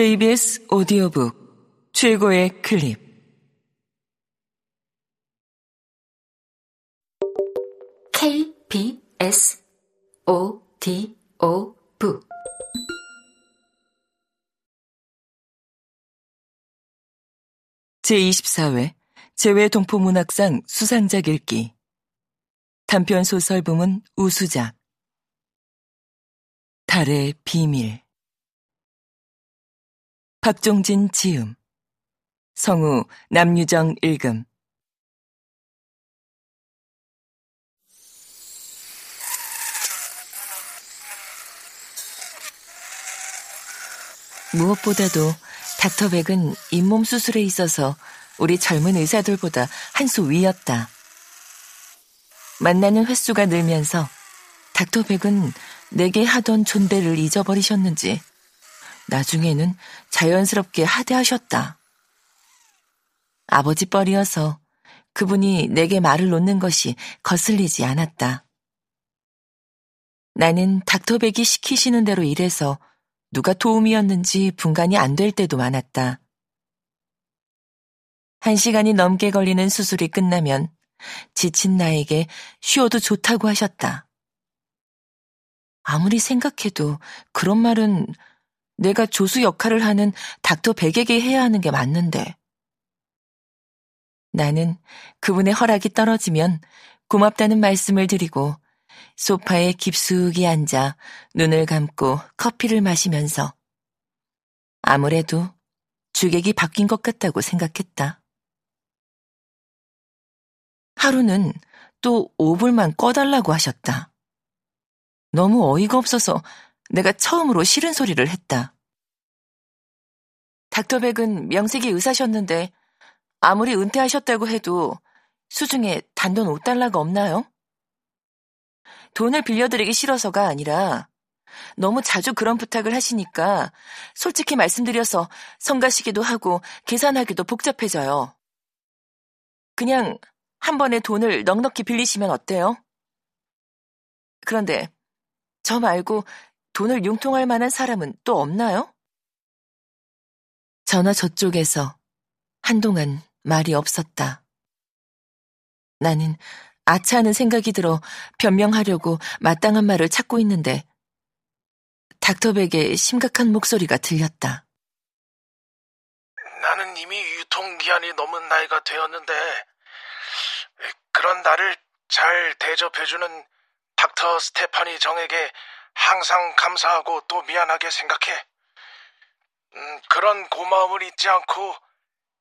KBS 오디오북 최고의 클립. KBS 오디오북. 제24회 재외동포문학상 수상작 읽기. 단편소설 부문 우수작. 달의 비밀 박종진 지음 성우 남유정 읽음 무엇보다도 닥터백은 잇몸 수술에 있어서 우리 젊은 의사들보다 한 수 위였다. 만나는 횟수가 늘면서 닥터백은 내게 하던 존대를 잊어버리셨는지 나중에는 자연스럽게 하대하셨다. 아버지 뻘이어서 그분이 내게 말을 놓는 것이 거슬리지 않았다. 나는 닥터백이 시키시는 대로 일해서 누가 도움이었는지 분간이 안 될 때도 많았다. 한 시간이 넘게 걸리는 수술이 끝나면 지친 나에게 쉬어도 좋다고 하셨다. 아무리 생각해도 그런 말은 내가 조수 역할을 하는 닥터 백에게 해야 하는 게 맞는데. 나는 그분의 허락이 떨어지면 고맙다는 말씀을 드리고 소파에 깊숙이 앉아 눈을 감고 커피를 마시면서 아무래도 주객이 바뀐 것 같다고 생각했다. 하루는 또 5불만 꺼달라고 하셨다. 너무 어이가 없어서 내가 처음으로 싫은 소리를 했다. 닥터백은 명색이 의사셨는데 아무리 은퇴하셨다고 해도 수중에 단돈 5달러가 없나요? 돈을 빌려드리기 싫어서가 아니라 너무 자주 그런 부탁을 하시니까 솔직히 말씀드려서 성가시기도 하고 계산하기도 복잡해져요. 그냥 한 번에 돈을 넉넉히 빌리시면 어때요? 그런데 저 말고 돈을 융통할 만한 사람은 또 없나요? 전화 저쪽에서 한동안 말이 없었다. 나는 아차하는 생각이 들어 변명하려고 마땅한 말을 찾고 있는데 닥터백의 심각한 목소리가 들렸다. 나는 이미 유통기한이 넘은 나이가 되었는데 그런 나를 잘 대접해주는 닥터 스테파니 정에게 항상 감사하고 또 미안하게 생각해. 음, 그런 고마움을 잊지 않고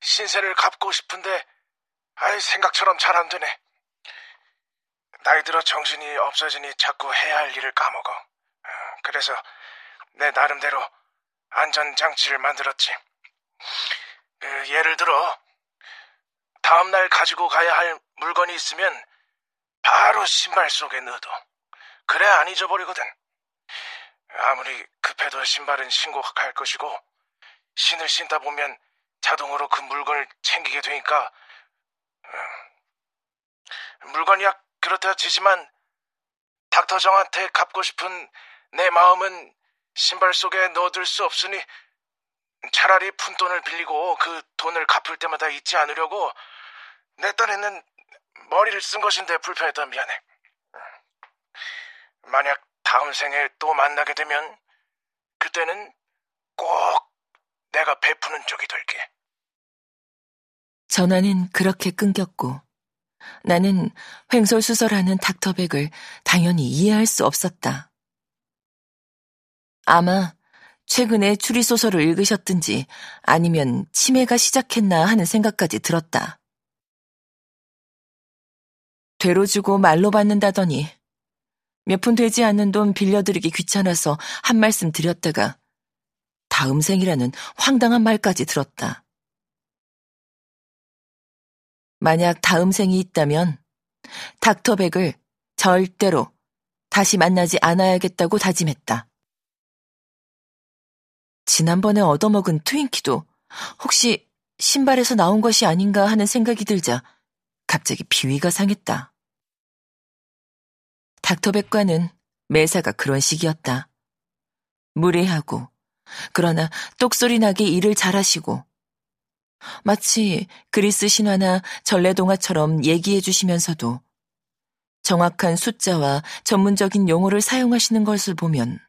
신세를 갚고 싶은데 아이 생각처럼 잘 안 되네. 나이 들어 정신이 없어지니 자꾸 해야 할 일을 까먹어. 어, 그래서 내 나름대로 안전장치를 만들었지. 그, 예를 들어 다음날 가지고 가야 할 물건이 있으면 바로 신발 속에 넣어둬. 그래 안 잊어버리거든. 아무리 급해도 신발은 신고할 것이고 신을 신다 보면 자동으로 그 물건을 챙기게 되니까 음, 물건이야 그렇다 치지만 닥터 정한테 갚고 싶은 내 마음은 신발 속에 넣어둘 수 없으니 차라리 푼돈을 빌리고 그 돈을 갚을 때마다 잊지 않으려고 내 딴에는 머리를 쓴 것인데 불편했다 미안해. 만약 다음 생에 또 만나게 되면 그때는 꼭 내가 베푸는 쪽이 될게. 전화는 그렇게 끊겼고 나는 횡설수설하는 닥터백을 당연히 이해할 수 없었다. 아마 최근에 추리소설을 읽으셨든지 아니면 치매가 시작했나 하는 생각까지 들었다. 되로 주고 말로 받는다더니 몇 푼 되지 않는 돈 빌려드리기 귀찮아서 한 말씀 드렸다가 다음 생이라는 황당한 말까지 들었다. 만약 다음 생이 있다면 닥터백을 절대로 다시 만나지 않아야겠다고 다짐했다. 지난번에 얻어먹은 트윈키도 혹시 신발에서 나온 것이 아닌가 하는 생각이 들자 갑자기 비위가 상했다. 닥터백과는 매사가 그런 식이었다. 무례하고 그러나 똑소리 나게 일을 잘하시고 마치 그리스 신화나 전래동화처럼 얘기해 주시면서도 정확한 숫자와 전문적인 용어를 사용하시는 것을 보면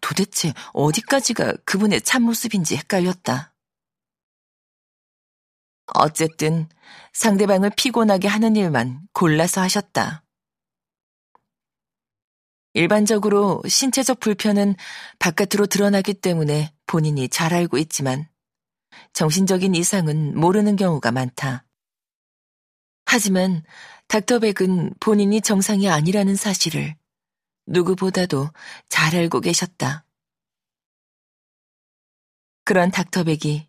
도대체 어디까지가 그분의 참모습인지 헷갈렸다. 어쨌든 상대방을 피곤하게 하는 일만 골라서 하셨다. 일반적으로 신체적 불편은 바깥으로 드러나기 때문에 본인이 잘 알고 있지만 정신적인 이상은 모르는 경우가 많다. 하지만 닥터백은 본인이 정상이 아니라는 사실을 누구보다도 잘 알고 계셨다. 그런 닥터백이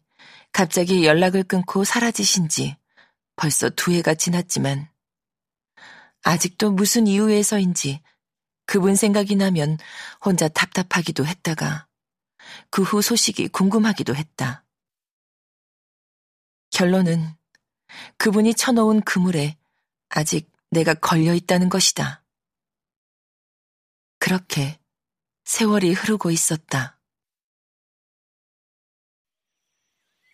갑자기 연락을 끊고 사라지신 지 벌써 두 해가 지났지만 아직도 무슨 이유에서인지 그분 생각이 나면 혼자 답답하기도 했다가 그 후 소식이 궁금하기도 했다. 결론은 그분이 쳐놓은 그물에 아직 내가 걸려 있다는 것이다. 그렇게 세월이 흐르고 있었다.